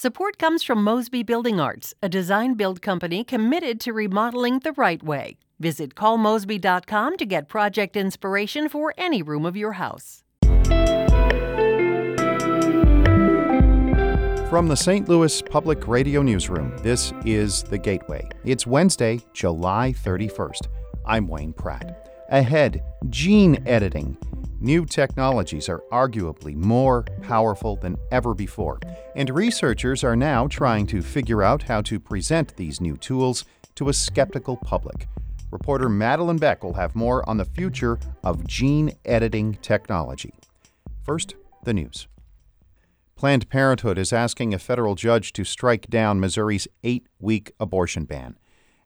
Support comes from Mosby Building Arts, a design build company committed to remodeling the right way. Visit callmosby.com to get project inspiration for any room of your house. From the St. Louis Public Radio Newsroom, this is The Gateway. It's Wednesday, July 31st. I'm Wayne Pratt. Ahead, gene editing. New technologies are arguably more powerful than ever before, and researchers are now trying to figure out how to present these new tools to a skeptical public. Reporter Madelyn Beck will have more on the future of gene editing technology. First, the news. Planned Parenthood is asking a federal judge to strike down Missouri's eight week abortion ban.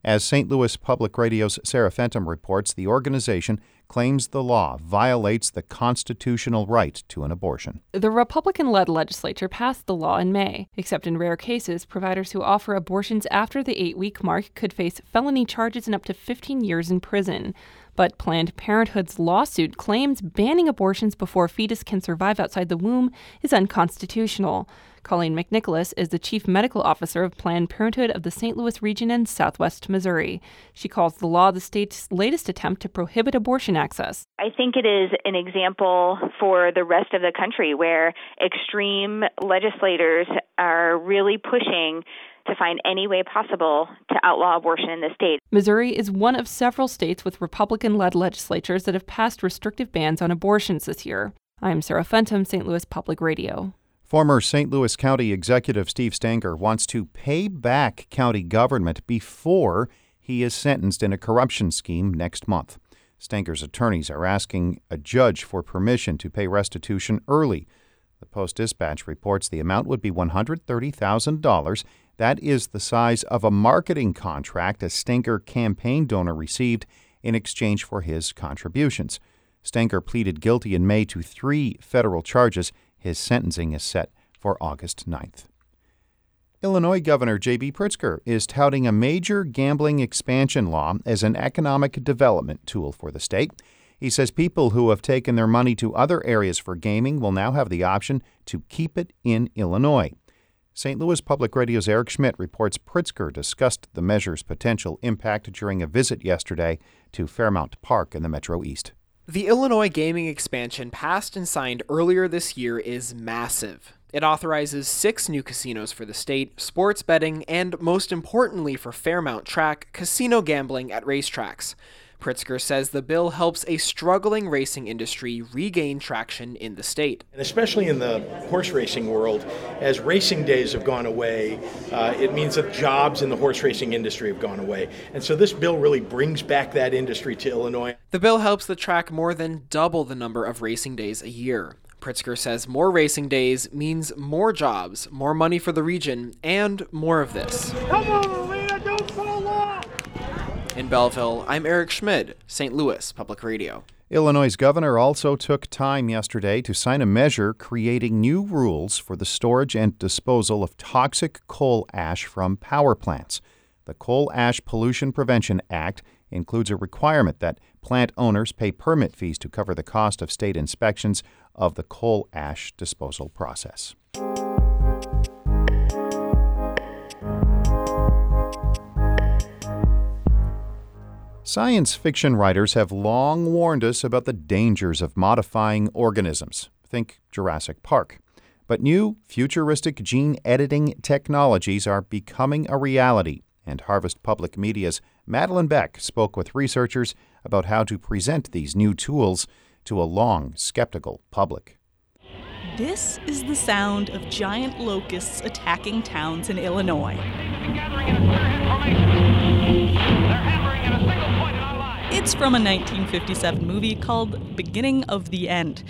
As St. Louis Public Radio's Sarah Fentem reports, the organization claims the law violates the constitutional right to an abortion. The Republican led legislature passed the law in May. Except in rare cases, providers who offer abortions after the eight week mark could face felony charges and up to 15 years in prison. But Planned Parenthood's lawsuit claims banning abortions before a fetus can survive outside the womb is unconstitutional. Colleen McNicholas is the chief medical officer of Planned Parenthood of the St. Louis region and southwest Missouri. She calls the law the state's latest attempt to prohibit abortion access. I think it is an example for the rest of the country where extreme legislators are really pushing to find any way possible to outlaw abortion in the state. Missouri is one of several states with Republican led legislatures that have passed restrictive bans on abortions this year. I'm Sarah Fentem, St. Louis Public Radio. Former St. Louis County Executive Steve Stenger wants to pay back county government before he is sentenced in a corruption scheme next month. Stenger's attorneys are asking a judge for permission to pay restitution early. The Post Dispatch reports the amount would be $130,000 that is the size of a marketing contract a Stenger campaign donor received in exchange for his contributions. Stenger pleaded guilty in May to three federal charges. His sentencing is set for August 9th. Illinois Governor J.B. Pritzker is touting a major gambling expansion law as an economic development tool for the state. He says people who have taken their money to other areas for gaming will now have the option to keep it in Illinois. St. Louis Public Radio's Eric Schmid reports Pritzker discussed the measure's potential impact during a visit yesterday to Fairmount Park in the Metro East. The Illinois gaming expansion passed and signed earlier this year is massive. It authorizes six new casinos for the state, sports betting, and most importantly for Fairmount Track, casino gambling at racetracks. Pritzker says the bill helps a struggling racing industry regain traction in the state. And especially in the horse racing world, as racing days have gone away, uh, it means that jobs in the horse racing industry have gone away. And so this bill really brings back that industry to Illinois. The bill helps the track more than double the number of racing days a year. Pritzker says more racing days means more jobs, more money for the region, and more of this. Come on, In Belleville, I'm Eric Schmid, St. Louis Public Radio. Illinois' governor also took time yesterday to sign a measure creating new rules for the storage and disposal of toxic coal ash from power plants. The Coal Ash Pollution Prevention Act includes a requirement that plant owners pay permit fees to cover the cost of state inspections of the coal ash disposal process. Science fiction writers have long warned us about the dangers of modifying organisms. Think Jurassic Park. But new, futuristic gene editing technologies are becoming a reality, and Harvest Public Media's Madelyn Beck spoke with researchers about how to present these new tools to a long skeptical public. This is the sound of giant locusts attacking towns in Illinois. It's from a 1957 movie called Beginning of the End.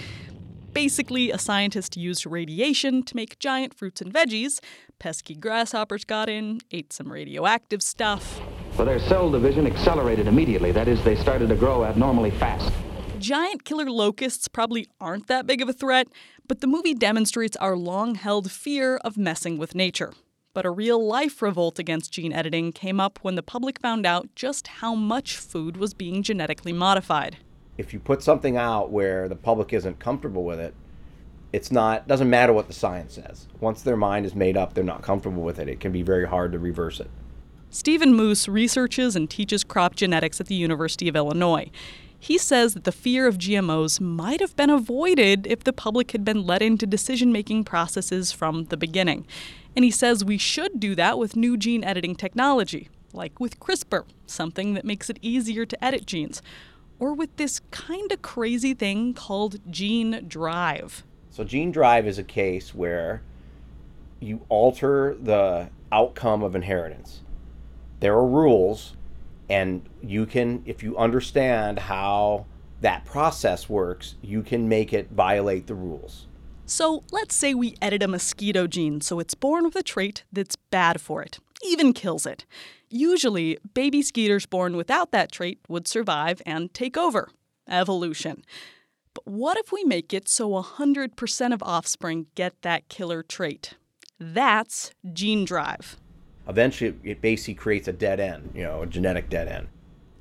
Basically, a scientist used radiation to make giant fruits and veggies. Pesky grasshoppers got in, ate some radioactive stuff. But their cell division accelerated immediately. That is, they started to grow abnormally fast. Giant killer locusts probably aren't that big of a threat, but the movie demonstrates our long held fear of messing with nature. But a real life revolt against gene editing came up when the public found out just how much food was being genetically modified. If you put something out where the public isn't comfortable with it, it's not doesn't matter what the science says. Once their mind is made up, they're not comfortable with it. It can be very hard to reverse it. Stephen Moose researches and teaches crop genetics at the University of Illinois. He says that the fear of GMOs might have been avoided if the public had been let into decision making processes from the beginning. And he says we should do that with new gene editing technology, like with CRISPR, something that makes it easier to edit genes, or with this kind of crazy thing called gene drive. So, gene drive is a case where you alter the outcome of inheritance. There are rules, and you can, if you understand how that process works, you can make it violate the rules. So, let's say we edit a mosquito gene so it's born with a trait that's bad for it, even kills it. Usually, baby skeeters born without that trait would survive and take over. Evolution. But what if we make it so 100% of offspring get that killer trait? That's gene drive. Eventually, it basically creates a dead end, you know, a genetic dead end.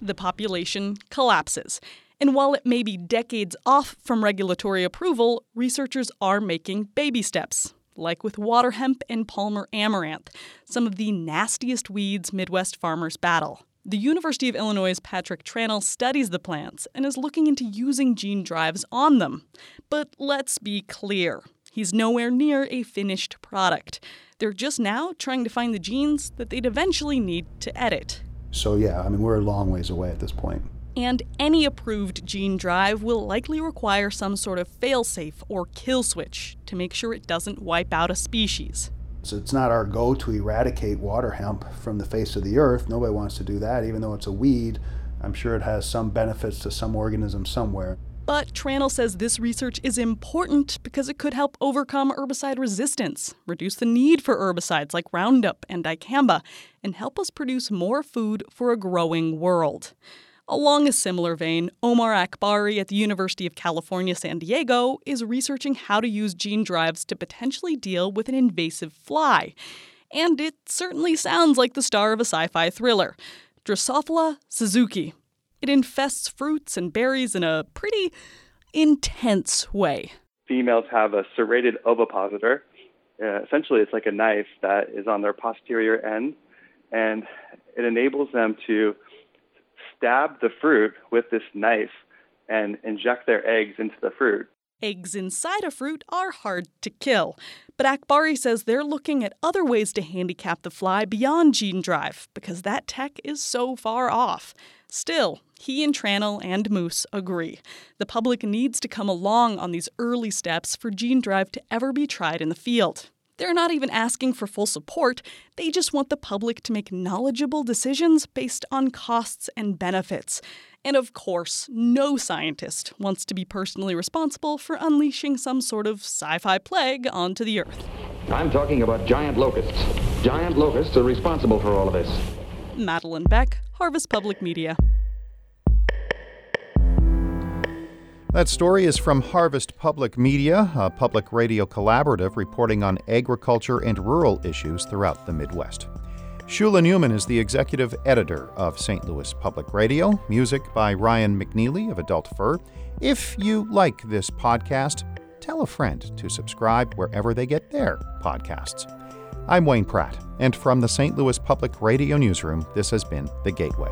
The population collapses. And while it may be decades off from regulatory approval, researchers are making baby steps, like with water hemp and Palmer amaranth, some of the nastiest weeds Midwest farmers battle. The University of Illinois' Patrick Tranel studies the plants and is looking into using gene drives on them. But let's be clear he's nowhere near a finished product. They're just now trying to find the genes that they'd eventually need to edit. So, yeah, I mean, we're a long ways away at this point. And any approved gene drive will likely require some sort of failsafe or kill switch to make sure it doesn't wipe out a species. So it's not our goal to eradicate water hemp from the face of the earth. Nobody wants to do that, even though it's a weed. I'm sure it has some benefits to some organism somewhere. But Tranel says this research is important because it could help overcome herbicide resistance, reduce the need for herbicides like Roundup and dicamba, and help us produce more food for a growing world. Along a similar vein, Omar Akbari at the University of California, San Diego is researching how to use gene drives to potentially deal with an invasive fly. And it certainly sounds like the star of a sci fi thriller Drosophila suzuki. It infests fruits and berries in a pretty intense way. Females have a serrated ovipositor. Uh, essentially, it's like a knife that is on their posterior end, and it enables them to stab the fruit with this knife and inject their eggs into the fruit. Eggs inside a fruit are hard to kill, but Akbari says they're looking at other ways to handicap the fly beyond gene drive because that tech is so far off. Still, he and Tranel and Moose agree. The public needs to come along on these early steps for gene drive to ever be tried in the field. They're not even asking for full support, they just want the public to make knowledgeable decisions based on costs and benefits. And of course, no scientist wants to be personally responsible for unleashing some sort of sci fi plague onto the Earth. I'm talking about giant locusts. Giant locusts are responsible for all of this. Madelyn Beck, Harvest Public Media. That story is from Harvest Public Media, a public radio collaborative reporting on agriculture and rural issues throughout the Midwest. Shula Neuman is the executive editor of St. Louis Public Radio, music by Ryan McNeely of Adult Fur. If you like this podcast, tell a friend to subscribe wherever they get their podcasts. I'm Wayne Pratt, and from the St. Louis Public Radio Newsroom, this has been The Gateway.